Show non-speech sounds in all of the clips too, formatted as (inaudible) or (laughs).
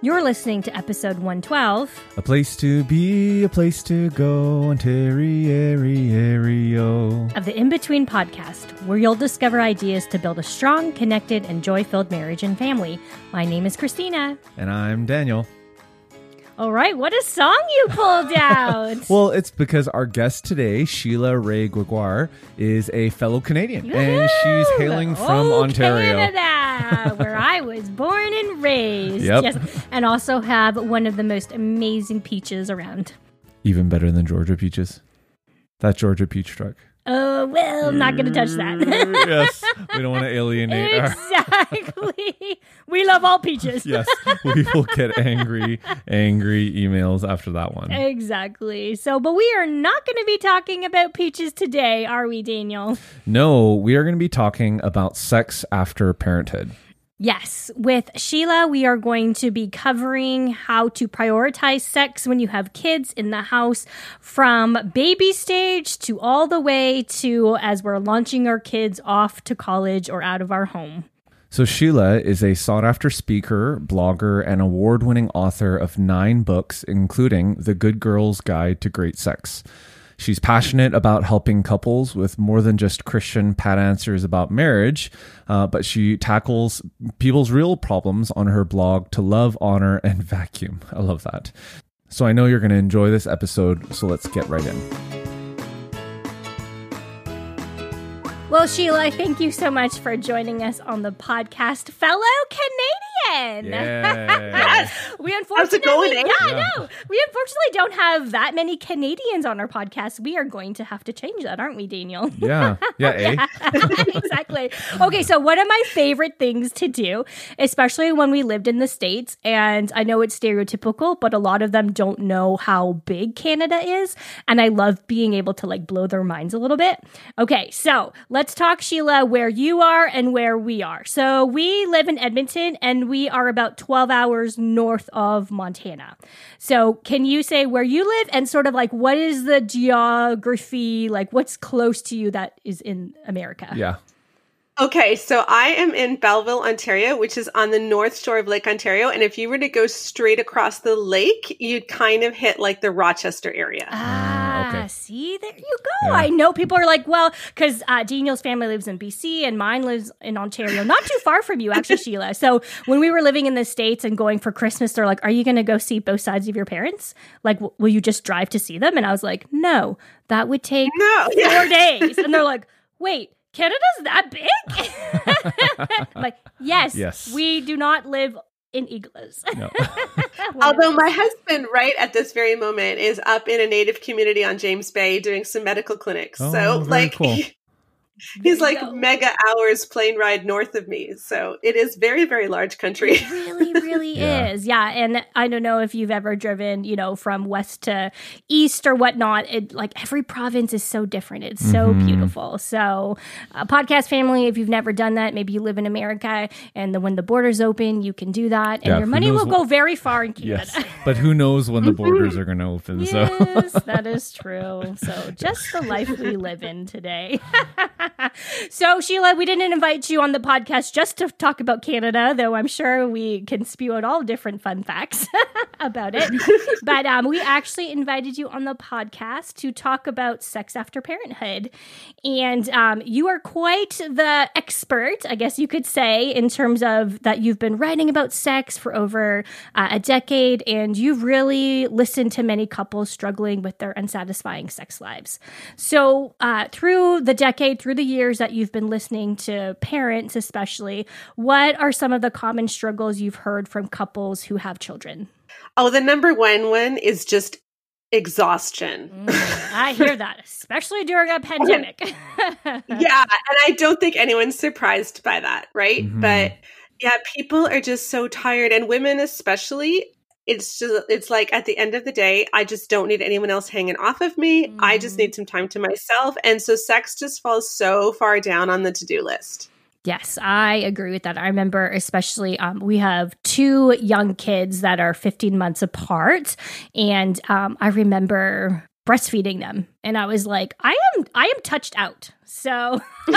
You're listening to episode 112. A place to be, a place to go, Ontario. Of the In Between podcast, where you'll discover ideas to build a strong, connected, and joy filled marriage and family. My name is Christina. And I'm Daniel. All right, what a song you pulled out. (laughs) well, it's because our guest today, Sheila Wray Gregoire, is a fellow Canadian Woo-hoo! and she's hailing oh, from oh, Ontario. Canada, where I was born and raised. Yep. Yes. And also have one of the most amazing peaches around. Even better than Georgia peaches. That Georgia peach truck. Oh, well, I'm not going to touch that. Mm, (laughs) yes. We don't want to alienate Exactly. we love all peaches. (laughs) yes. We will get angry, angry emails after that one. Exactly. So, but we are not going to be talking about peaches today, are we, Daniel? No, we are going to be talking about sex after parenthood. Yes, with Sheila, we are going to be covering how to prioritize sex when you have kids in the house from baby stage to all the way to as we're launching our kids off to college or out of our home. So, Sheila is a sought after speaker, blogger, and award winning author of nine books, including The Good Girl's Guide to Great Sex. She's passionate about helping couples with more than just Christian pat answers about marriage, uh, but she tackles people's real problems on her blog to love, honor, and (laughs) vacuum. I love that. So I know you're going to enjoy this episode, so let's get right in. Well, Sheila, thank you so much for joining us on the podcast, fellow Canadian. yes. (laughs) we unfortunately, going, eh? yeah, yeah, no, we unfortunately don't have that many Canadians on our podcast. We are going to have to change that, aren't we, Daniel? Yeah, (laughs) yeah, eh? (laughs) exactly. Okay, so one of my favorite things to do, especially when we lived in the states, and I know it's stereotypical, but a lot of them don't know how big Canada is, and I love being able to like blow their minds a little bit. Okay, so let's talk, Sheila, where you are and where we are. So we live in Edmonton and we are about 12 hours north of Montana. So can you say where you live and sort of like what is the geography, like what's close to you that is in America? Yeah. Okay, so I am in Belleville, Ontario, which is on the north shore of Lake Ontario. And if you were to go straight across the lake, you'd kind of hit like the Rochester area. Ah, okay. see, there you go. Yeah. I know people are like, well, because uh, Daniel's family lives in BC and mine lives in Ontario, not too far from you, actually, (laughs) Sheila. So when we were living in the States and going for Christmas, they're like, are you going to go see both sides of your parents? Like, w- will you just drive to see them? And I was like, no, that would take no. (laughs) four yeah. days. And they're like, wait, Canada's that big? I'm (laughs) like, yes, yes, we do not live in igloos. No. (laughs) Although my husband, right at this very moment, is up in a native community on James Bay doing some medical clinics. Oh, so, like, cool. (laughs) He's like mega hours plane ride north of me. So it is very, very large country. It really, really yeah. is. Yeah. And I don't know if you've ever driven, you know, from west to east or whatnot. It like every province is so different. It's so mm-hmm. beautiful. So, uh, podcast family, if you've never done that, maybe you live in America and the, when the borders open, you can do that. And yeah, your money will go very far in Canada. Yes. But who knows when the (laughs) borders are going to open. Yes, so. that is (laughs) true. So just the life we live in today. (laughs) so, Sheila, we didn't invite you on the podcast just to talk about Canada, though I'm sure we can spew out all different fun facts (laughs) about it. (laughs) but um, we actually invited you on the podcast to talk about sex after parenthood. And um, you are quite the expert, I guess you could say, in terms of that you've been writing about sex for over uh, a decade, and you've really listened to many couples struggling with their unsatisfying sex lives. So, uh, through the decade, through the years that you've been listening to parents, especially, what are some of the common struggles you've heard from couples who have children? Oh, the number one one is just exhaustion. Mm, I hear (laughs) that, especially during a pandemic. (laughs) yeah. And I don't think anyone's surprised by that, right? Mm-hmm. But yeah, people are just so tired, and women especially it's just it's like at the end of the day i just don't need anyone else hanging off of me mm. i just mm. need some time to myself and so sex just falls so far down on the to-do list Yes, I agree with that. I remember, especially, um, we have two young kids that are 15 months apart. And um, I remember breastfeeding them. And i was like i am i am touched out. So (laughs)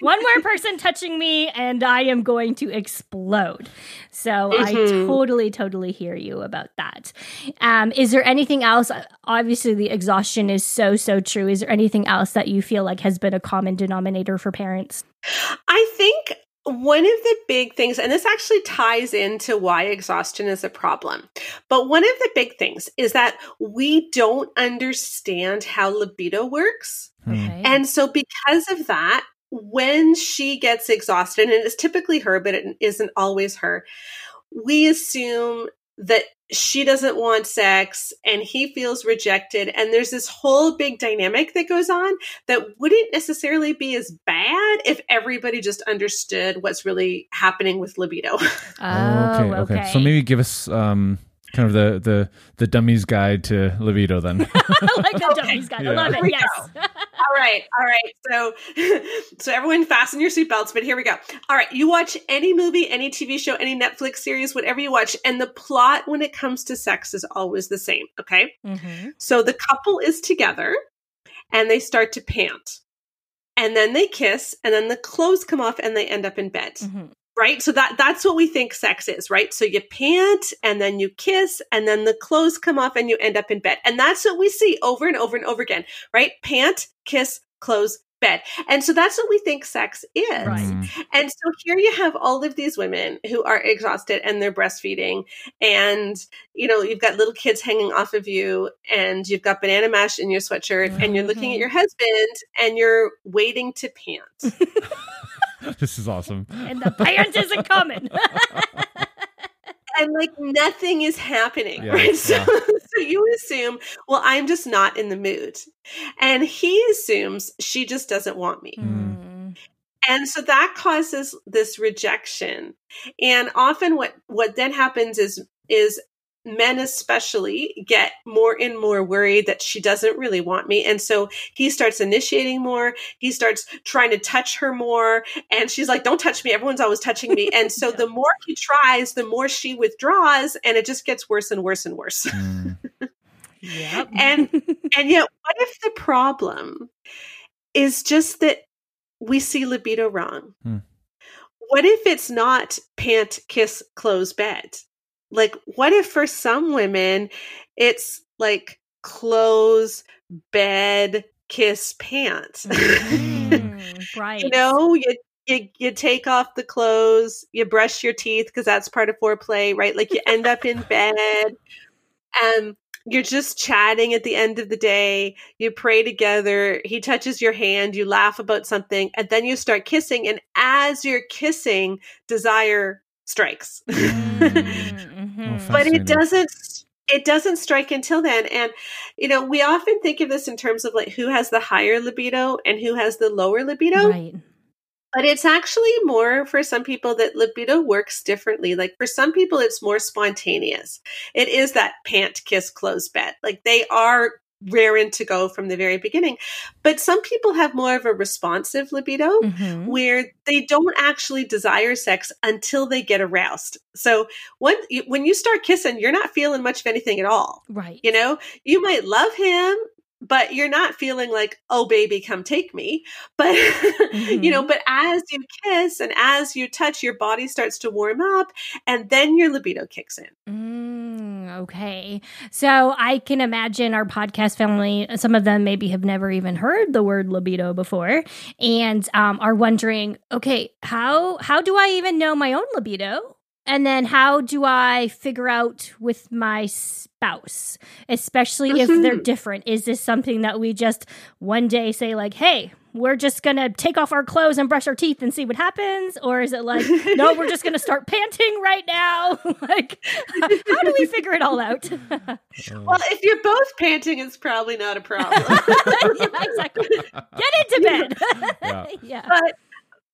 one more person touching me and i am going to explode. So mm-hmm. i totally totally hear you about that. Um, is there anything else? Obviously the exhaustion is so so true. Is there anything else that you feel like has been a common denominator for parents? I think one of the big things, and this actually ties into why exhaustion is a problem, but one of the big things is that we don't understand how libido works. Hmm. Okay. And so, because of that, when she gets exhausted, and it's typically her, but it isn't always her, we assume that she doesn't want sex and he feels rejected and there's this whole big dynamic that goes on that wouldn't necessarily be as bad if everybody just understood what's really happening with libido. (laughs) Oh, okay, okay, okay. So maybe give us um kind of the the the dummy's guide to libido then. (laughs) like the okay. dummy's guide. Yeah. I love it. Yes. All right. All right. So (laughs) so everyone fasten your seatbelts, but here we go. All right. You watch any movie, any TV show, any Netflix series, whatever you watch, and the plot when it comes to sex is always the same. Okay. Mm-hmm. So the couple is together and they start to pant. And then they kiss, and then the clothes come off, and they end up in bed. Mm-hmm right so that that's what we think sex is right so you pant and then you kiss and then the clothes come off and you end up in bed and that's what we see over and over and over again right pant kiss clothes bed and so that's what we think sex is right. Mm. and so here you have all of these women who are exhausted and they're breastfeeding and you know you've got little kids hanging off of you and you've got banana mash in your sweatshirt mm-hmm. and you're looking at mm-hmm. your husband and you're waiting to pant (laughs) (laughs) this is awesome. And the pants isn't coming. (laughs) and like nothing is happening, yeah, right? (laughs) So, yeah. so you assume, well, I'm just not in the mood. And he assumes she just doesn't want me. Mm. And so that causes this rejection. And often what what then happens is is men especially get more and more worried that she doesn't really want me. And so he starts initiating more. He starts trying to touch her more. And she's like don't touch me. Everyone's always touching me. And so (laughs) the more he tries the more she withdraws and it just gets worse and worse and worse. Mm. yep. (laughs) and and yet what if the problem is just that we see libido wrong? Mm. what if it's not pant kiss close bed like what if for some women it's like clothes bed kiss pants (laughs) mm, right you know you, you you take off the clothes you brush your teeth because that's part of foreplay right like you end up in bed and you're just chatting at the end of the day you pray together he touches your hand you laugh about something and then you start kissing and as you're kissing desire strikes. mm-hmm. Oh, mm-hmm. but it doesn't it doesn't strike until then and you know we often think of this in terms of like who has the higher libido and who has the lower libido. Right. But it's actually more for some people that libido works differently. Like for some people it's more spontaneous. It is that pant kiss close bed like they are raring to go from the very beginning. But some people have more of a responsive libido mm-hmm. where they don't actually desire sex until they get aroused. So when when you start kissing, you're not feeling much of anything at all. Right. You know, you might love him but you're not feeling like oh baby come take me but mm-hmm. (laughs) you know mm-hmm. but as you kiss and as you touch your body starts to warm up and then your libido kicks in mm, okay so i can imagine our podcast family some of them maybe have never even heard the word libido before and um, are wondering okay how how do i even know my own libido and then how do I figure out with my spouse, especially mm-hmm. if they're mm-hmm. different? Is this something that we just one day say, like, hey, we're just gonna take off our clothes and brush our teeth and see what happens? Or is it like, no, we're just gonna start (laughs) panting right now? (laughs) like, how do we figure it all out? (laughs) well, if you're both panting, it's probably not a problem. yeah, exactly. Get into bed. yeah. yeah. But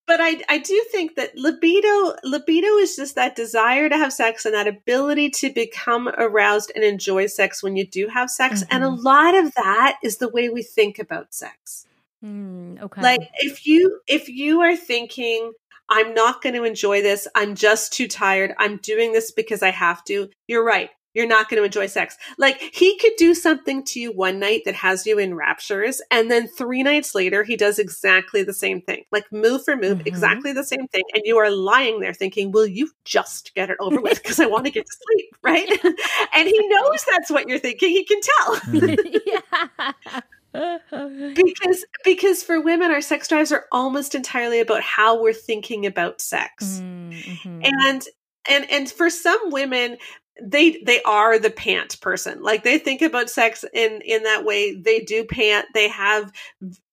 but I, I do think that libido libido is just that desire to have sex and that ability to become aroused and enjoy sex when you do have sex mm-hmm. and a mm-hmm. lot of that is the way we think about sex Mm, okay. Like if you if you are thinking I'm not going to enjoy this, I'm just too tired, I'm doing this because I have to. You're right. You're not going to enjoy sex. Like he could do something to you one night that has you in raptures and then 3 nights later he does exactly the same thing. Like move for move, Mhm. exactly the same thing and you are lying there thinking, "Will you just get it over with because I want to get to sleep?" Right? (laughs) and he knows that's what you're thinking. He can tell. (laughs) yeah. (laughs) because because for women our sex drives are almost entirely about how we're thinking about sex. Mhm. and and and for some women they they are the pant person. Like they think about sex in in that way. They do pant. They have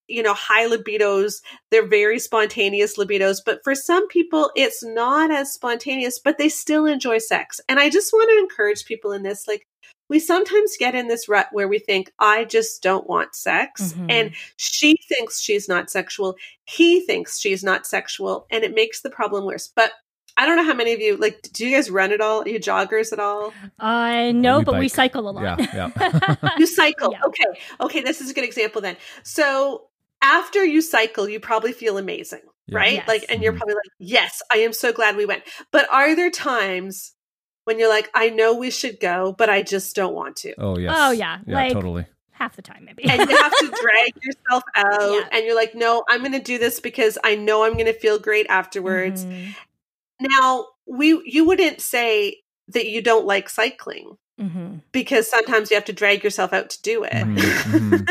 you know high libidos. They're very spontaneous libidos. But for some people it's not as spontaneous but they still enjoy sex. And i just want to encourage people in this like we sometimes get in this rut where we think i just don't want sex Mhm. and she thinks she's not sexual he thinks she's not sexual and it makes the problem worse but i don't know how many of you like do you guys run at all are you joggers at all I know, We but we cycle a lot. Yeah, yeah. (laughs) you cycle Yeah. okay okay this is a good example then so after you cycle you probably feel amazing Yeah. right Yes. like and you're Mhm. probably like yes i am so glad we went but are there times when you're like i know we should go but i just don't want to Oh yes. Oh, yeah. Yeah, Like- totally. Half the time, maybe. and you have to (laughs) drag yourself out Yeah. and you're like no i'm going to do this because i know i'm going to feel great afterwards Mhm. now we you wouldn't say that you don't like cycling Mhm. because sometimes you have to drag yourself out to do it Mhm, (laughs) mhm.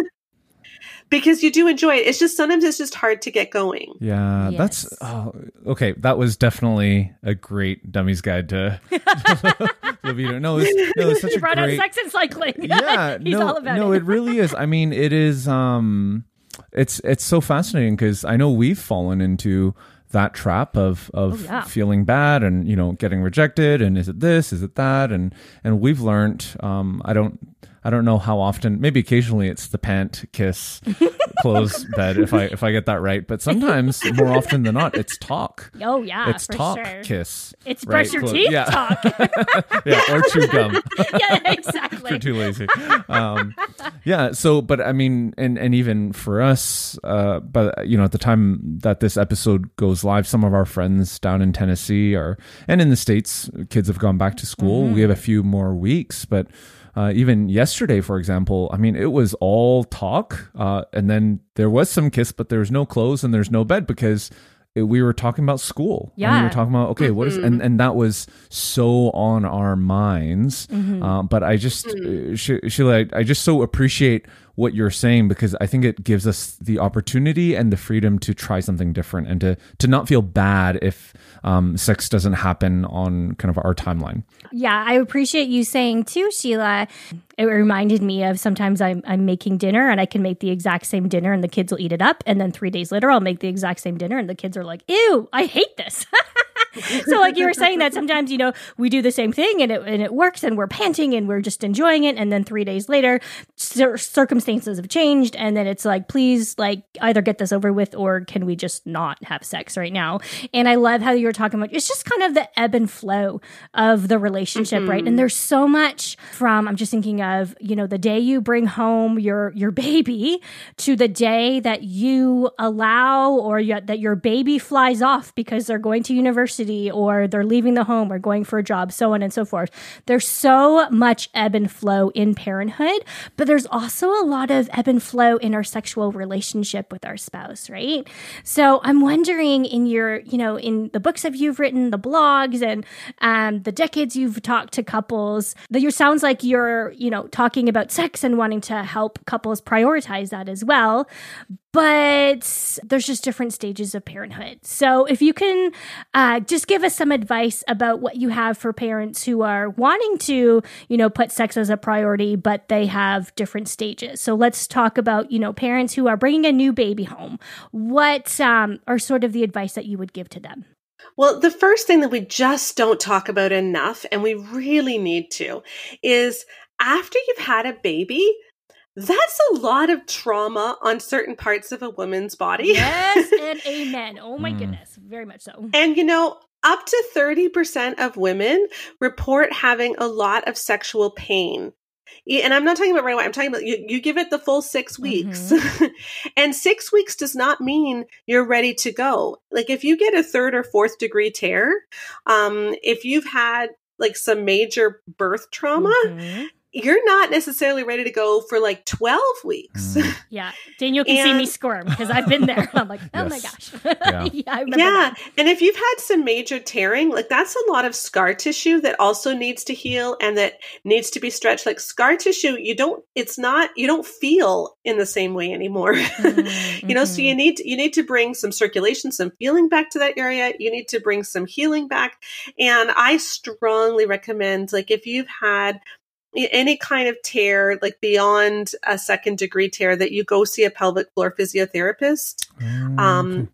Because you do enjoy it it's just sometimes it's just hard to get going Yeah, that's oh, okay. That was definitely a great dummy's guide to (laughs) libido. No, it's, no, it's such he (laughs) a brought great. out sex and cycling. yeah, (laughs) He's no, all about no, it. it really is. I mean, it is. Um, it's it's so fascinating because I know we've fallen into that trap of of Oh, yeah. feeling bad and you know getting rejected and is it this is it that and and we've learned um i don't i don't know how often maybe occasionally it's the pant kiss (laughs) close bed if i if i get that right but sometimes more often than not it's talk oh yeah, it's for talk sure. kiss It's right? brush your Close- teeth yeah. talk. (laughs) yeah or chew gum (laughs) yeah, if exactly. you're too lazy. Um, yeah. So, but I mean, and and even for us, uh, but you know, at the time that this episode goes live, some of our friends down in Tennessee are, and in the states, kids have gone back to school. We have a few more weeks, but. Uh, even yesterday, for example, I mean, it was all talk, uh, and then there was some kiss, but there was no clothes and there's no bed because it, we were talking about school. And we were talking about okay, what is and and that was so on our minds. Mm-hmm. Um, but I just uh, Sh- Sheila, I, I just so appreciate what you're saying because I think it gives us the opportunity and the freedom to try something different and to to not feel bad if um, sex doesn't happen on kind of our timeline. Yeah, I appreciate you saying too, Sheila. It reminded me of sometimes I'm I'm making dinner and I can make the exact same dinner and the kids will eat it up, and then three days later I'll make the exact same dinner and the kids are like, "Ew, I hate this." (laughs) so, like you were saying that sometimes you know we do the same thing and it and it works and we're panting and we're just enjoying it, and then three days later cir- circumstances have changed and then it's like, please, like either get this over with or can we just not have sex right now? And I love how you were talking about it's just kind of the ebb and flow of the relationship, right? And mm-hmm. there's so much from I'm just thinking of, you know, the day you bring home your your baby to the day that you allow or you, that your baby flies off because they're going to university or they're leaving the home or going for a job, so on and so forth. There's so much ebb and flow in parenthood, but there's also a lot of ebb and flow in our sexual relationship with our spouse, right? So I'm wondering in your, you know, in the books that you've written, the blogs, and um, the decades you've talked to couples, that you sounds like you're, you know, talking about sex and wanting to help couples prioritize that as well. But there's just different stages of parenthood. So if you can uh, just give us some advice about what you have for parents who are wanting to, you know, put sex as a priority, but they have different stages. So let's talk about, you know, parents who are bringing a new baby home. What um, are sort of the advice that you would give to them? Well, the first thing that we just don't talk about enough, and we really need to, is after you've had a baby, that's a lot of trauma on certain parts of a woman's body. Yes (laughs) and amen. Oh my Mm. goodness, very much so. And you know, up to 30% of women report having a lot of sexual pain. and I'm not talking about right away. I'm talking about you, you give it the full six weeks. Mm-hmm. (laughs) and six weeks does not mean you're ready to go. Like if you get a third or fourth degree tear, um, if you've had like some major birth trauma, mm-hmm you're not necessarily ready to go for like 12 weeks. Mm. (laughs) Yeah. Daniel can and, see me squirm because I've been there. I'm like, oh yes. my gosh. (laughs) Yeah. yeah, yeah. And if you've had some major tearing, like that's a lot of scar tissue that also needs to heal and that needs to be stretched. Like scar tissue, you don't, it's not, you don't feel in the same way anymore. Mm-hmm. (laughs) you know, so you mm-hmm. need, you need to bring some circulation, some feeling back to that area. You need to bring some healing back. And I strongly recommend, like, if you've had any kind of tear, like beyond a second degree tear, that you go see a pelvic floor physiotherapist. Mm, um,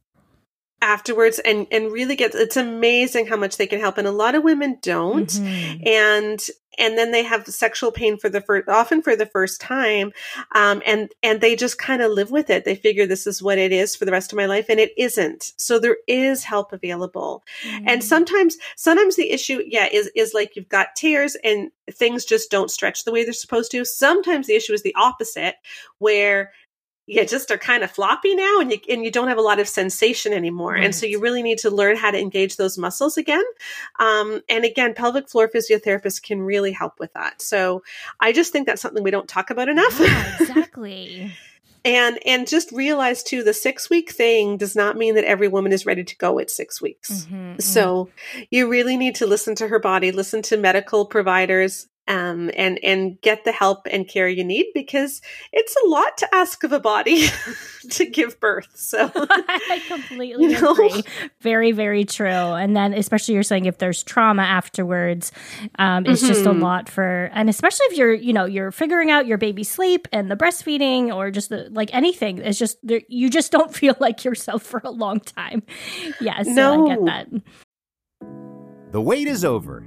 afterwards and and really get it's amazing how much they can help and a lot of women don't. Mm-hmm. and and then they have sexual pain for the first often for the first time um, and and they just kind of live with it. They figure this is what it is for the rest of my life and it isn't. So there is help available. Mm-hmm. and sometimes sometimes the issue yeah is is like you've got tears and things just don't stretch the way they're supposed to. Sometimes the issue is the opposite where you just are kind of floppy now and you, and you don't have a lot of sensation anymore. Right. And so you really need to learn how to engage those muscles again. Um, and again, pelvic floor physiotherapists can really help with that. So I just think that's something we don't talk about enough. Yeah, (laughs) exactly. and and just realize too the six week thing does not mean that every woman is ready to go at six weeks mm-hmm, so mm-hmm. you really need to listen to her body listen to medical providers um, and and get the help and care you need because it's a lot to ask of a body (laughs) to give birth. So (laughs) I (laughs) completely you know? agree. Very very true. And then especially you're saying if there's trauma afterwards, um, it's mm-hmm. just a mm-hmm. lot for and especially if you're you know you're figuring out your baby sleep and the breastfeeding or just the, like anything. It's just you just don't feel like yourself for a long time. Yeah, so no. I get that. The wait is over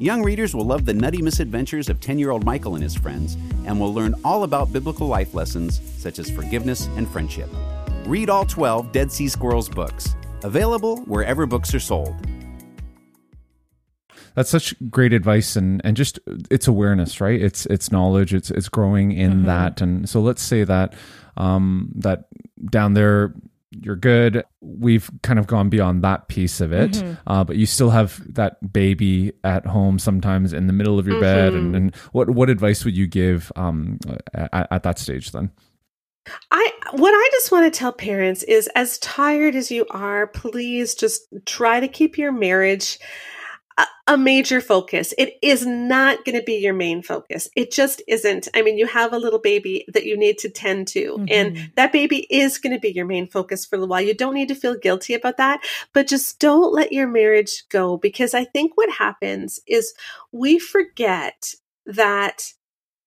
Young readers will love the nutty misadventures of 10 year old Michael and his friends and will learn all about biblical life lessons such as forgiveness and friendship. Read all 12 Dead Sea Squirrels books, available wherever books are sold. That's such great advice and, and just it's awareness, right? It's it's knowledge, it's it's growing in mm-hmm. that. And so let's say that um that down there you're good. We've kind of gone beyond that piece of it, mm-hmm. uh, but you still have that baby at home sometimes in the middle of your mm-hmm. bed. And, mm-hmm. and, what what advice would you give um, at, at that stage then? I what I just want to tell parents is as tired as you are, please just try to keep your marriage a major focus. It is not going to be your main focus. It just isn't. I mean, you have a little baby that you need to tend to, mm-hmm. and that baby is going to be your main focus for a while. You don't need to feel guilty about that, but just don't let your marriage go because I think what happens is we forget that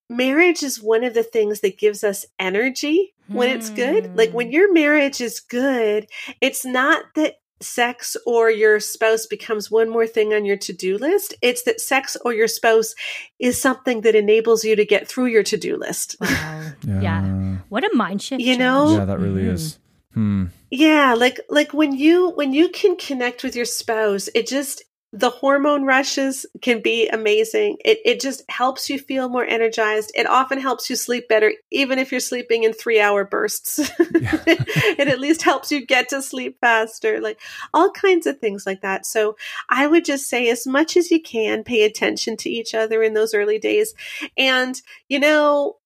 marriage is one of the things that gives us energy when it's good. Like when hmm. your marriage is good, it's not that sex or your spouse becomes one more thing on your to-do list it's that sex or your spouse is something that enables you to get through your to-do list wow. (laughs) yeah. yeah. what a mind shift you know yeah that really mm-hmm. is hmm. yeah like like when you when you can connect with your spouse it just the hormone rushes can be amazing. It, it just helps you feel more energized. It often helps you sleep better, even if you're sleeping in three hour bursts. (laughs) it at least helps you get to sleep faster, like all kinds of things like that. So I would just say, as much as you can, pay attention to each other in those early days. And, you know,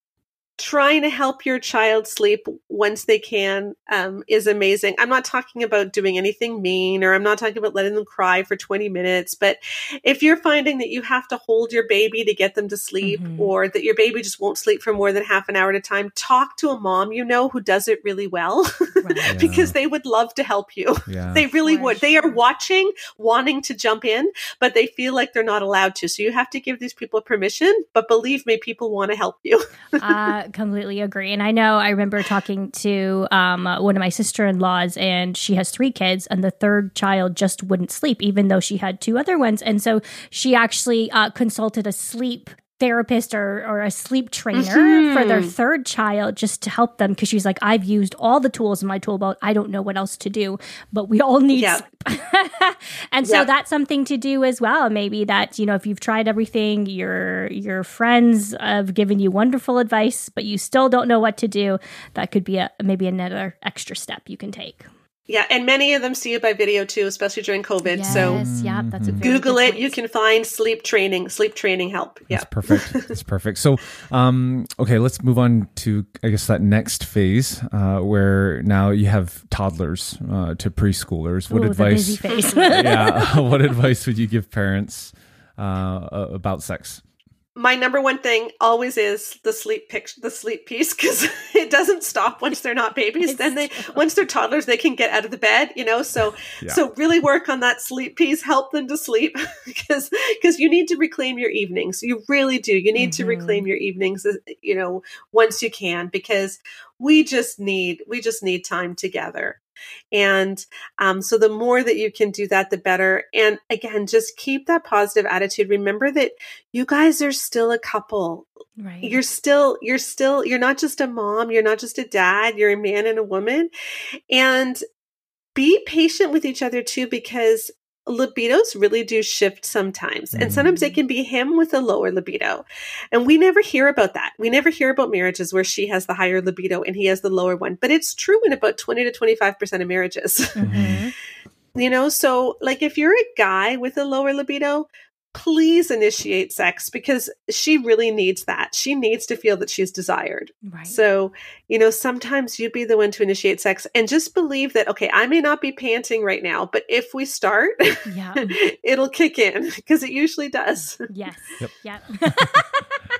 trying to help your child sleep once they can um, is amazing. I'm not talking about doing anything mean or I'm not talking about letting them cry for 20 minutes, but if you're finding that you have to hold your baby to get them to sleep mm-hmm. or that your baby just won't sleep for more than half an hour at a time, talk to a mom you know who does it really well (laughs) right. because they would love to help you. Yeah. They really would. They are watching, wanting to jump in, but they feel like they're not allowed to. So you have to give these people permission, but believe me, people want to help you. uh, completely agree. And I know I remember talking to um, one of my sister in laws, and she has three kids, and the third child just wouldn't sleep, even though she had two other ones. And so she actually uh, consulted a sleep therapist or, or a sleep trainer mm-hmm. for their third child just to help them because she's like i've used all the tools in my tool belt i don't know what else to do but we all need yep. (laughs) and so yep. that's something to do as well maybe that you know if you've tried everything your your friends have given you wonderful advice but you still don't know what to do that could be a maybe another extra step you can take yeah, and many of them see it by video too, especially during COVID. Yes, so yeah, that's a Google it. You can find sleep training, sleep training help. Yeah, that's perfect. (laughs) That's perfect. So, um, okay, let's move on to I guess that next phase uh, where now you have toddlers uh, to preschoolers. What Ooh, advice? (laughs) yeah, (laughs) what advice would you give parents uh, about sex? My number one thing always is the sleep picture, the sleep piece, because (laughs) it doesn't stop once they're not babies. It's then they, once they're toddlers, they can get out of the bed, you know. So, yeah. so really work on that sleep piece. Help them to sleep, (laughs) because because you need to reclaim your evenings. You really do. You need mm-hmm. to reclaim your evenings, uh, you know, once you can, because we just need we just need time together and um, so the more that you can do that, the better. And again, just keep that positive attitude. Remember that you guys are still a couple. Right. You're still, you're still, you're not just a mom, you're not just a dad, you're a man and a woman. And be patient with each other too, because libidos really do shift sometimes. And sometimes it mm. can be him with a lower libido. And we never hear about that. We never hear about marriages where she has the higher libido and he has the lower one. But it's true in about 20 to 25% of marriages. Mm-hmm. (laughs) you know, so like if you're a guy with a lower libido, please initiate sex because she really needs that. She needs to feel that she's desired. Right. So, you know, sometimes you be the one to initiate sex and just believe that, okay, I may not be panting right now, but if we start, yeah. (laughs) it'll kick in because it usually does. Yes. Yep. yep. (laughs)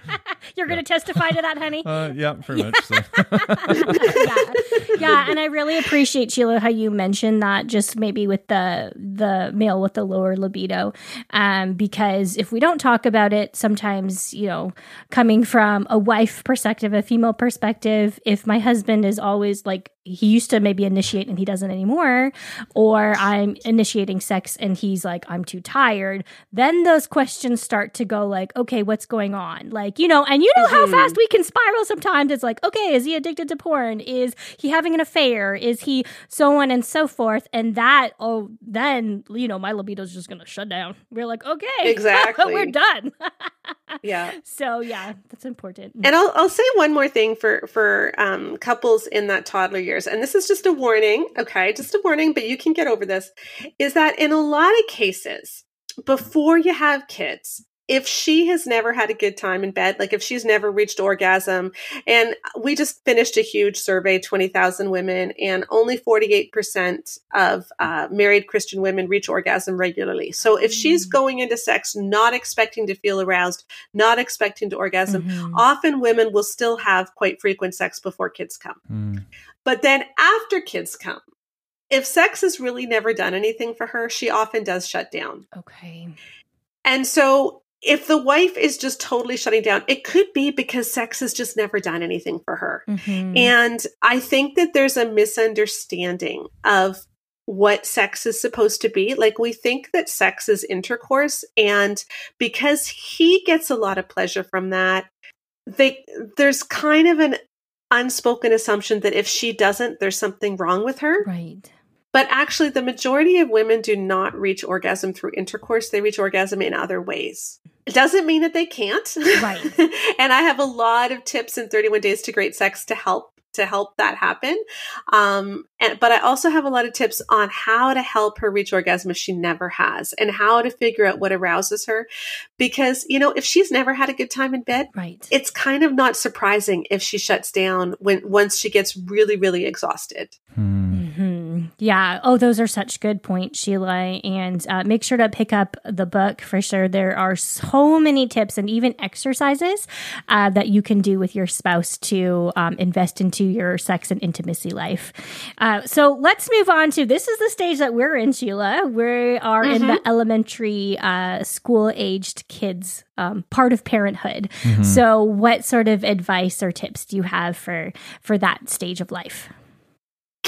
(laughs) (laughs) You're going to testify to that, honey? (laughs) Uh, yeah, pretty much. So. (laughs) yeah. yeah, and I really appreciate Sheila how you mentioned that just maybe with the the male with the lower libido, um, because if we don't talk about it, sometimes you know, coming from a wife perspective, a female perspective, if my husband is always like he used to maybe initiate and he doesn't anymore, or I'm initiating sex and he's like, I'm too tired, then those questions start to go like, okay, what's going on? Like, you know, and you know mm-hmm. how fast we can spiral sometimes. It's like, okay, is he addicted to porn? Is he having an affair? Is he so on and so forth? And that, oh, then, you know, my libido's just going to shut down. We're like, okay, (laughs) exactly. we're done. yeah. (laughs) So yeah, that's important. And I'll, I'll say one more thing for, for um, couples in that toddler years, and this is just a warning, okay, just a warning, but you can get over this, is that in a lot of cases, before you have kids, if she has never had a good time in bed, like if she's never reached orgasm, and we just finished a huge survey, 20,000 women, and only 48% of uh, married Christian women reach orgasm regularly. So if she's mm. going into sex not expecting to feel aroused, not expecting to orgasm, mm-hmm. often women will still have quite frequent sex before kids come. Mm. But then after kids come, if sex has really never done anything for her, she often does shut down. Okay. And so if the wife is just totally shutting down, it could be because sex has just never done anything for her. Mm-hmm. And I think that there's a misunderstanding of what sex is supposed to be. Like we think that sex is intercourse and because he gets a lot of pleasure from that, they there's kind of an unspoken assumption that if she doesn't, there's something wrong with her. Right. But actually, the majority of women do not reach orgasm through intercourse. They reach orgasm in other ways. It doesn't mean that they can't. Right. (laughs) and I have a lot of tips in 31 Days to Great Sex to help to help that happen. Um, and, but I also have a lot of tips on how to help her reach orgasm if she never has and how to figure out what arouses her. Because, you know, if she's never had a good time in bed, right. it's kind of not surprising if she shuts down when once she gets really, really exhausted. Hmm. Mm-hmm. Yeah. Oh, those are such good points, Sheila. And uh, make sure to pick up the book for sure. There are so many tips and even exercises uh, that you can do with your spouse to um, invest into your sex and intimacy life. Uh, so let's move on to this is the stage that we're in, Sheila. We are mm-hmm. in the elementary uh, school aged kids um, part of parenthood. Mm-hmm. So, what sort of advice or tips do you have for for that stage of life?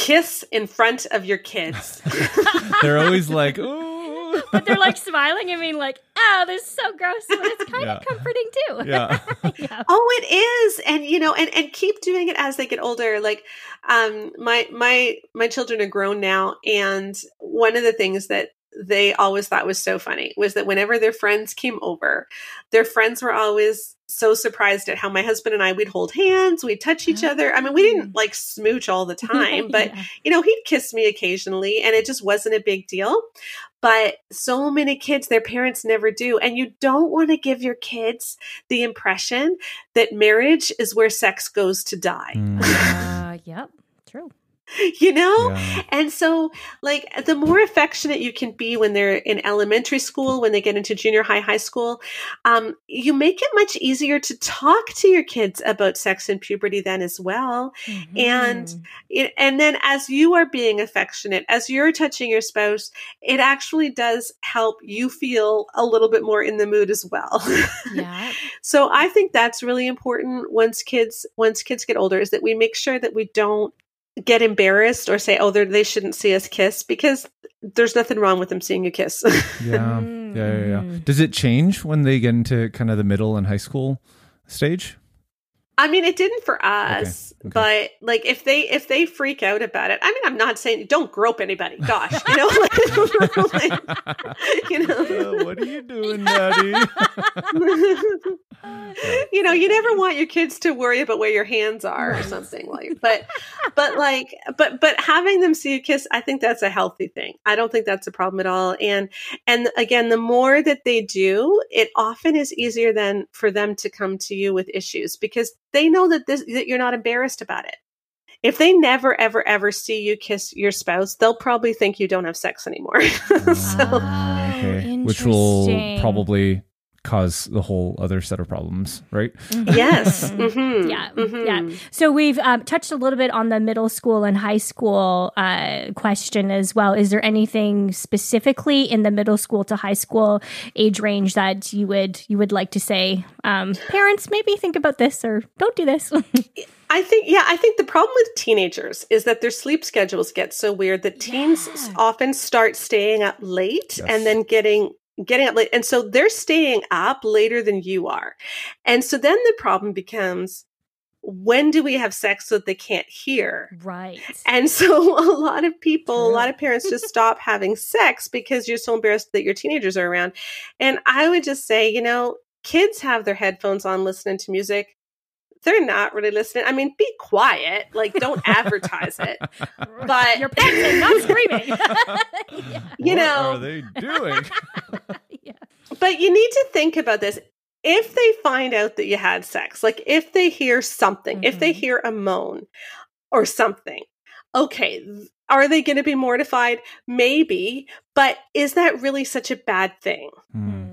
Kiss in front of your kids. (laughs) They're always like, (laughs) ooh. but they're like smiling at me, like, oh, this is so gross, but it's kind yeah. of comforting too. Yeah. (laughs) yeah. Oh, it is, and you know, and and keep doing it as they get older. Like, um, my my my children are grown now, and one of the things that they always thought was so funny was that whenever their friends came over, their friends were always so surprised at how my husband and I we'd hold hands, we'd touch each other. I mean, we didn't oh. like smooch all the (laughs) time, but yeah. you know, he'd kiss me occasionally and it just wasn't a big deal. But so many kids, their parents never do. And you don't want to give your kids the impression that marriage is where sex goes to die. Mm. uh, yep, true. (laughs) you know? Yeah. And so, like, the more affectionate you can be when they're in elementary school, when they get into junior high, high school, um, you make it much easier to talk to your kids about sex and puberty then as well. Mm-hmm. And, and then as you are being affectionate, as you're touching your spouse, it actually does help you feel a little bit more in the mood as well. Yeah. (laughs) so I think that's really important once kids, once kids get older is that we make sure that we don't get embarrassed or say, oh, they shouldn't see us kiss because there's nothing wrong with them seeing you kiss. yeah. yeah. Yeah. Yeah. Mm. Does it change when they get into kind of the middle and high school stage? I mean, it didn't for us, okay. Okay. but like if they if they freak out about it, I mean, I'm not saying don't grope anybody. Gosh, you know, (laughs) like, (laughs) you know, uh, what are you doing, Daddy? (laughs) you know, you never want your kids to worry about where your hands are or something like. But, but like, but but having them see you kiss, I think that's a healthy thing. I don't think that's a problem at all. And and again, the more that they do, it often is easier than for them to come to you with issues because they know that this that you're not embarrassed about it. If they never ever ever see you kiss your spouse, they'll probably think you don't have sex anymore. (laughs) so, okay. which will probably cause the whole other set of problems, right? Mm-hmm. Yes. (laughs) Mm-hmm. Yeah. Mm-hmm. Yeah. So we've um, touched a little bit on the middle school and high school uh, question as well. Is there anything specifically in the middle school to high school age range that you would you would like to say, um, parents, maybe think about this or don't do this? (laughs) I think, yeah, I think the problem with teenagers is that their sleep schedules get so weird that teens yeah. often start staying up late yes. and then getting getting up late. And so they're staying up later than you are. And so then the problem becomes when do we have sex so that they can't hear? Right. And (laughs) so a lot of people, a lot of parents just (laughs) stop having sex because you're so embarrassed that your teenagers are around. And I would just say, you know, kids have their headphones on listening to music they're not really listening. I mean, be quiet. Like, don't (laughs) advertise it. But your pets are not screaming. (laughs) yeah. You know, what are they doing? (laughs) yeah. But you need to think about this. If they find out that you had sex, like if they hear something, mm-hmm. if they mm-hmm. hear a moan or something, okay, are they going to be mortified? Maybe, but is that really such a bad thing? Mm.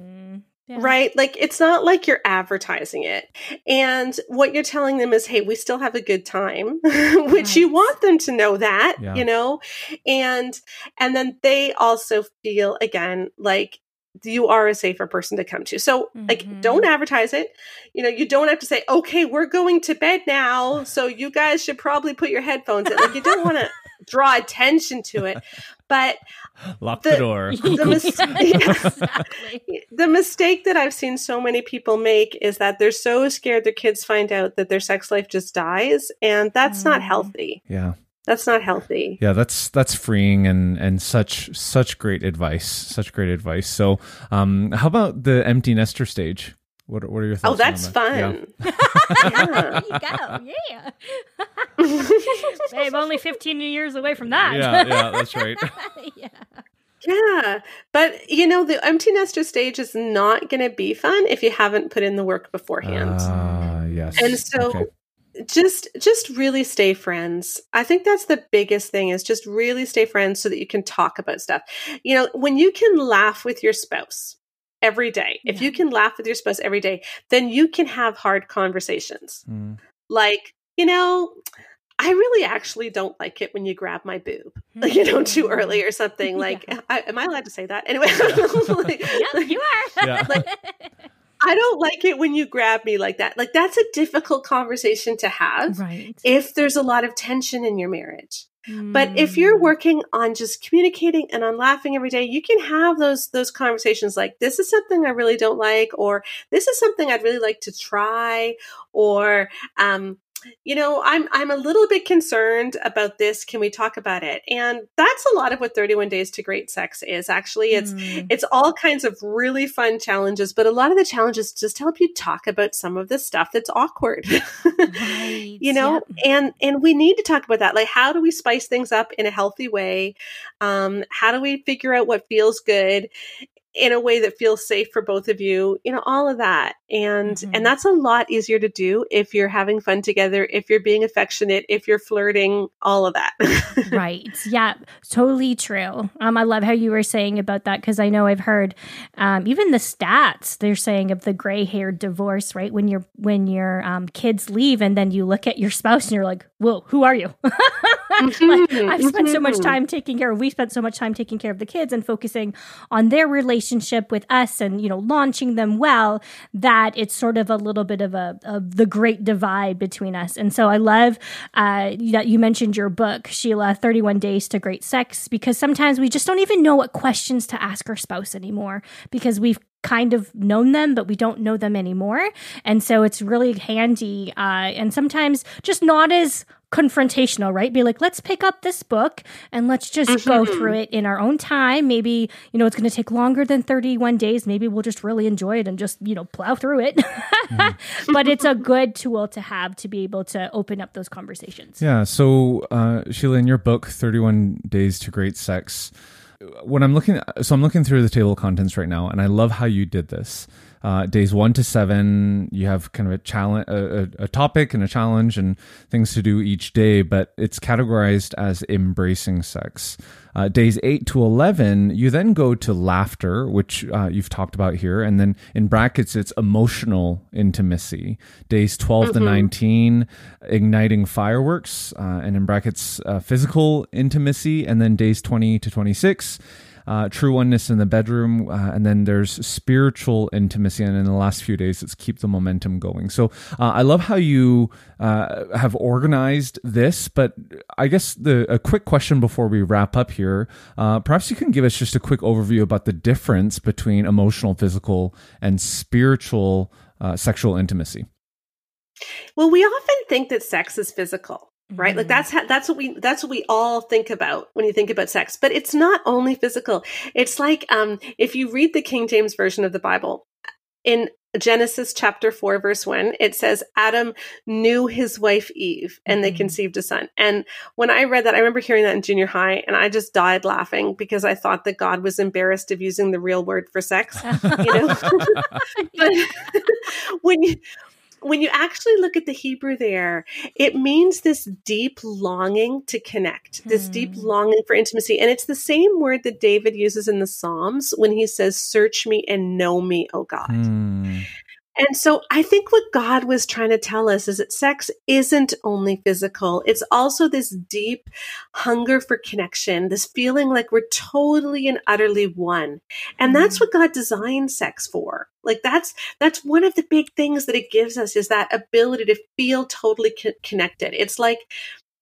Yeah. Right? Like it's not like you're advertising it. And what you're telling them is, hey, we still have a good time, (laughs) which right. you want them to know that, yeah. you know? And and then they also feel again like you are a safer person to come to. So mm-hmm. like don't advertise it. You know, you don't have to say, "Okay, we're going to bed now, so you guys should probably put your headphones in." Like you don't want to draw attention to it. But (laughs) lock the, the door. (laughs) The, mis- (laughs) yeah, exactly. the mistake that I've seen so many people make is that they're so scared their kids find out that their sex life just dies, and that's mm. not healthy. Yeah that's not healthy yeah that's that's freeing and and such such great advice such great advice so um how about the empty nester stage what, what are your thoughts? Oh, that's that? fun. Yeah. yeah. there you go. Yeah. (laughs) Babe, only 15 years away from that. Yeah, yeah, that's right. (laughs) (laughs) yeah. Yeah. But, you know, the empty nester stage is not going to be fun if you haven't put in the work beforehand. Uh, yes. And so. Okay. just just really stay friends i think that's the biggest thing is just really stay friends so that you can talk about stuff you know when you can laugh with your spouse every day if Yeah. you can laugh with your spouse every day then you can have hard conversations Mm. like you know i really actually don't like it when you grab my boob like (laughs) you know too early or something (laughs) like Yeah. I, am i allowed to say that anyway (laughs) Like- Yep, you are. Yeah. i don't like it when you grab me like that like that's a difficult conversation to have right. if there's a lot of tension in your marriage. But if you're Mm. working on just communicating and on laughing every day, you can have those those conversations like this is something I really don't like or this is something I'd really like to try or um you know, I'm I'm a little bit concerned about this. Can we talk about it? And that's a lot of what 31 days to great sex is. Actually, it's Mm. it's all kinds of really fun challenges, but a lot of the challenges just help you talk about some of the stuff that's awkward. (laughs) Right, you know, yep. and and we need to talk about that. Like how do we spice things up in a healthy way? Um how do we figure out what feels good? In a way that feels safe for both of you you know all of that and Mhm. and that's a lot easier to do if you're having fun together if you're being affectionate if you're flirting all of that (laughs) right. Yeah, totally true. Um, I love how you were saying about that because I know I've heard um, even the stats they're saying of the gray haired divorce, right? When your when your um, kids leave and then you look at your spouse and you're like, "Whoa, who are you?" (laughs) like, I've spent so much Mhm. time taking care. of We spent so much time taking care of the kids and focusing on their relationship with us, and you know, launching them well. That it's sort of a little bit of a of the great divide between us. And so I love uh, that you mentioned your book, Sheila, Thirty One Days to Great Sex, because sometimes we just don't even know what questions to ask our spouse anymore because we've kind of known them, but we don't know them anymore. And so it's really handy uh, and sometimes just not as confrontational, right? Be like, let's pick up this book and let's just go Mhm. through it in our own time. Maybe, you know, it's going to take longer than 31 days. Maybe we'll just really enjoy it and just, you know, plow through it. (laughs) but it's a good tool to have to be able to open up those conversations. Yeah. So, uh, Sheila, in your book, 31 Days to Great Sex, when I'm looking, so I'm looking through the table of contents right now, and I love how you did this. Uh, days one to seven, you have kind of a challenge, a, a, topic and a challenge, and things to do each day, but it's categorized as embracing sex. Uh, days eight to 11, you then go to laughter, which uh, you've talked about here. And then in brackets, it's emotional intimacy. Days 12 to 19, igniting fireworks. Uh, and in brackets, uh, physical intimacy. And then days 20 to 26, uh, true oneness in the bedroom, uh, and then there's spiritual intimacy, and in the last few days, it's keep the momentum going. So uh, I love how you uh, have organized this, but I guess the a quick question before we wrap up here, uh, perhaps you can give us just a quick overview about the difference between emotional, physical, and spiritual uh, sexual intimacy. well we often think that sex is physical right? Like Mhm. that's how, that's what we that's what we all think about when you think about sex. But it's not only physical. It's like um if you read the king james version of the bible in genesis chapter 4 verse 1 it says adam knew his wife eve and they Mhm. conceived a son. And when i read that i remember hearing that in junior high and i just died laughing because i thought that god was embarrassed of using the real word for sex (laughs) you know? (laughs) But (laughs) when you when you actually look at the Hebrew there, it means this deep longing to connect, this deep Hmm. longing for intimacy. And it's the same word that David uses in the Psalms when he says, Search me and know me, O God. Hmm. And so I think what God was trying to tell us is that sex isn't only physical. It's also this deep hunger for connection, this feeling like we're totally and utterly one. And that's what God designed sex for. Like that's that's one of the big things that it gives us is that ability to feel totally co- connected. It's like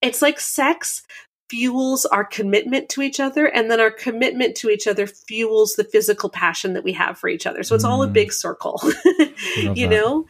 it's like sex fuels our commitment to each other and then our commitment to each other fuels the physical passion that we have for each other so it's all a Mm. big circle (laughs) you that. know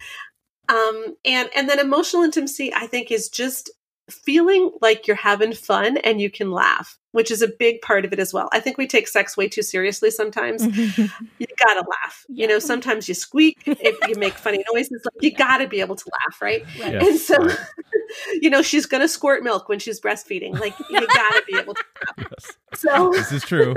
um and and then emotional intimacy i think is just feeling like you're having fun and you can laugh which is a big part of it as well i think we take sex way too seriously sometimes (laughs) you gotta laugh you know sometimes you squeak if you make funny noises like you gotta be able to laugh right Right. Yes. and so (laughs) you know she's gonna squirt milk when she's breastfeeding like you gotta be able to (laughs) Yes. so This is true.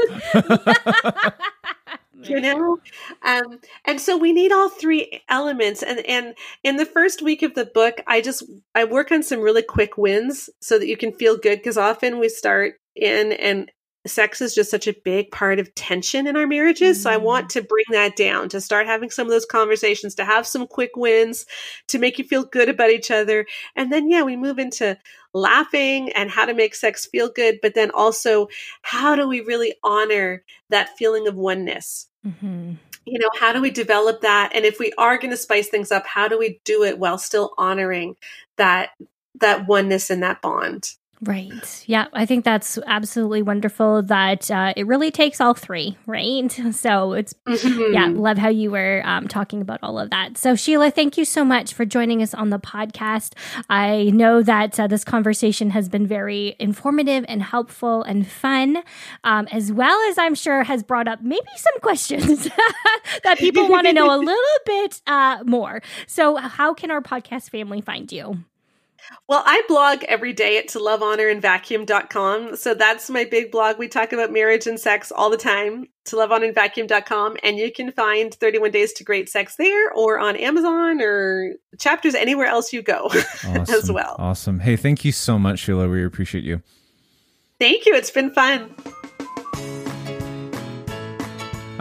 You know? Um, and so we need all three elements and and in the first week of the book i just i work on some really quick wins so that you can feel good because often we start in and sex is just such a big part of tension in our marriages. Mm. So I want mm. to bring that down, to start having some of those conversations, to have some quick wins, to make you feel good about each other. And then, yeah, we move into laughing and how to make sex feel good, but then also how do we really honor that feeling of oneness? Mm-hmm. You know, how do we develop that? And if we are going to spice things up, how do we do it while still honoring that that oneness and that bond? Right. Yeah, I think that's absolutely wonderful that uh, it really takes all three, right? (laughs) So it's, mm-hmm. yeah, love how you were um, talking about all of that. So, Sheila, thank you so much for joining us on the podcast. I know that uh, this conversation has been very informative and helpful and fun, um, as well as I'm sure has brought up maybe some questions (laughs) that people want to know a little bit uh, more. So, how can our podcast family find you? Well, I blog every day at to love, honor, and vacuum.com. So that's my big blog. We talk about marriage and sex all the time. To love, honor, and vacuum.com. And you can find 31 Days to Great Sex there or on Amazon or chapters anywhere else you go (laughs) awesome. as well. Awesome. Hey, thank you so much, Sheila. We appreciate you. Thank you. It's been fun.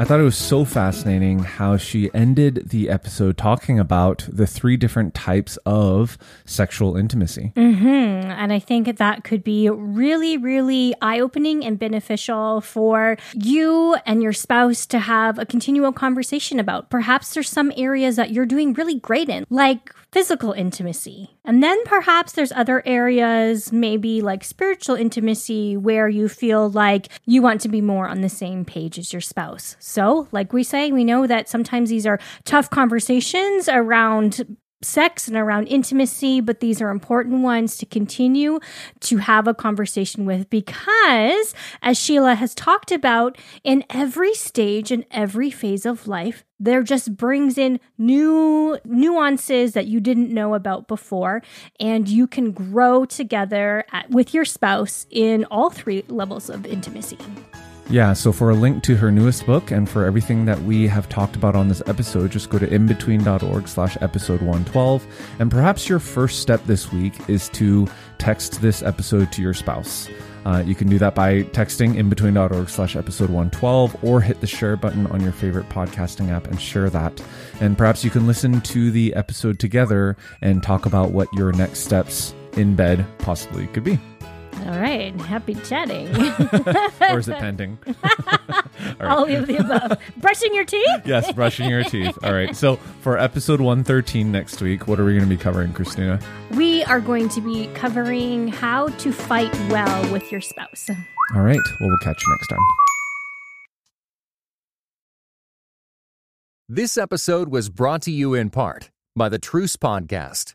I thought it was so fascinating how she ended the episode talking about the three different types of sexual intimacy. Mm-hmm. And I think that could be really, really eye opening and beneficial for you and your spouse to have a continual conversation about. Perhaps there's some areas that you're doing really great in, like physical intimacy. And then perhaps there's other areas, maybe like spiritual intimacy, where you feel like you want to be more on the same page as your spouse. So, like we say, we know that sometimes these are tough conversations around sex and around intimacy, but these are important ones to continue to have a conversation with because, as Sheila has talked about, in every stage and every phase of life, there just brings in new nuances that you didn't know about before, and you can grow together at, with your spouse in all three levels of intimacy. Yeah, so for a link to her newest book and for everything that we have talked about on this episode, just go to IMbetween.org slash episode 112. And perhaps your first step this week is to text this episode to your spouse. Uh, you can do that by texting IMbetween.org slash episode 112 or hit the share button on your favorite podcasting app and share that. And perhaps you can listen to the episode together and talk about what your next steps in bed possibly could be. All right. Happy chatting. (laughs) or is it pending? (laughs) All, All of the above. brushing your teeth? yes, brushing your (laughs) teeth. All right. So for episode 113 next week, what are we going to be covering, Christina? We are going to be covering how to fight well with your spouse. All right. Well, we'll catch you next time. This episode was brought to you in part by the Truce Podcast.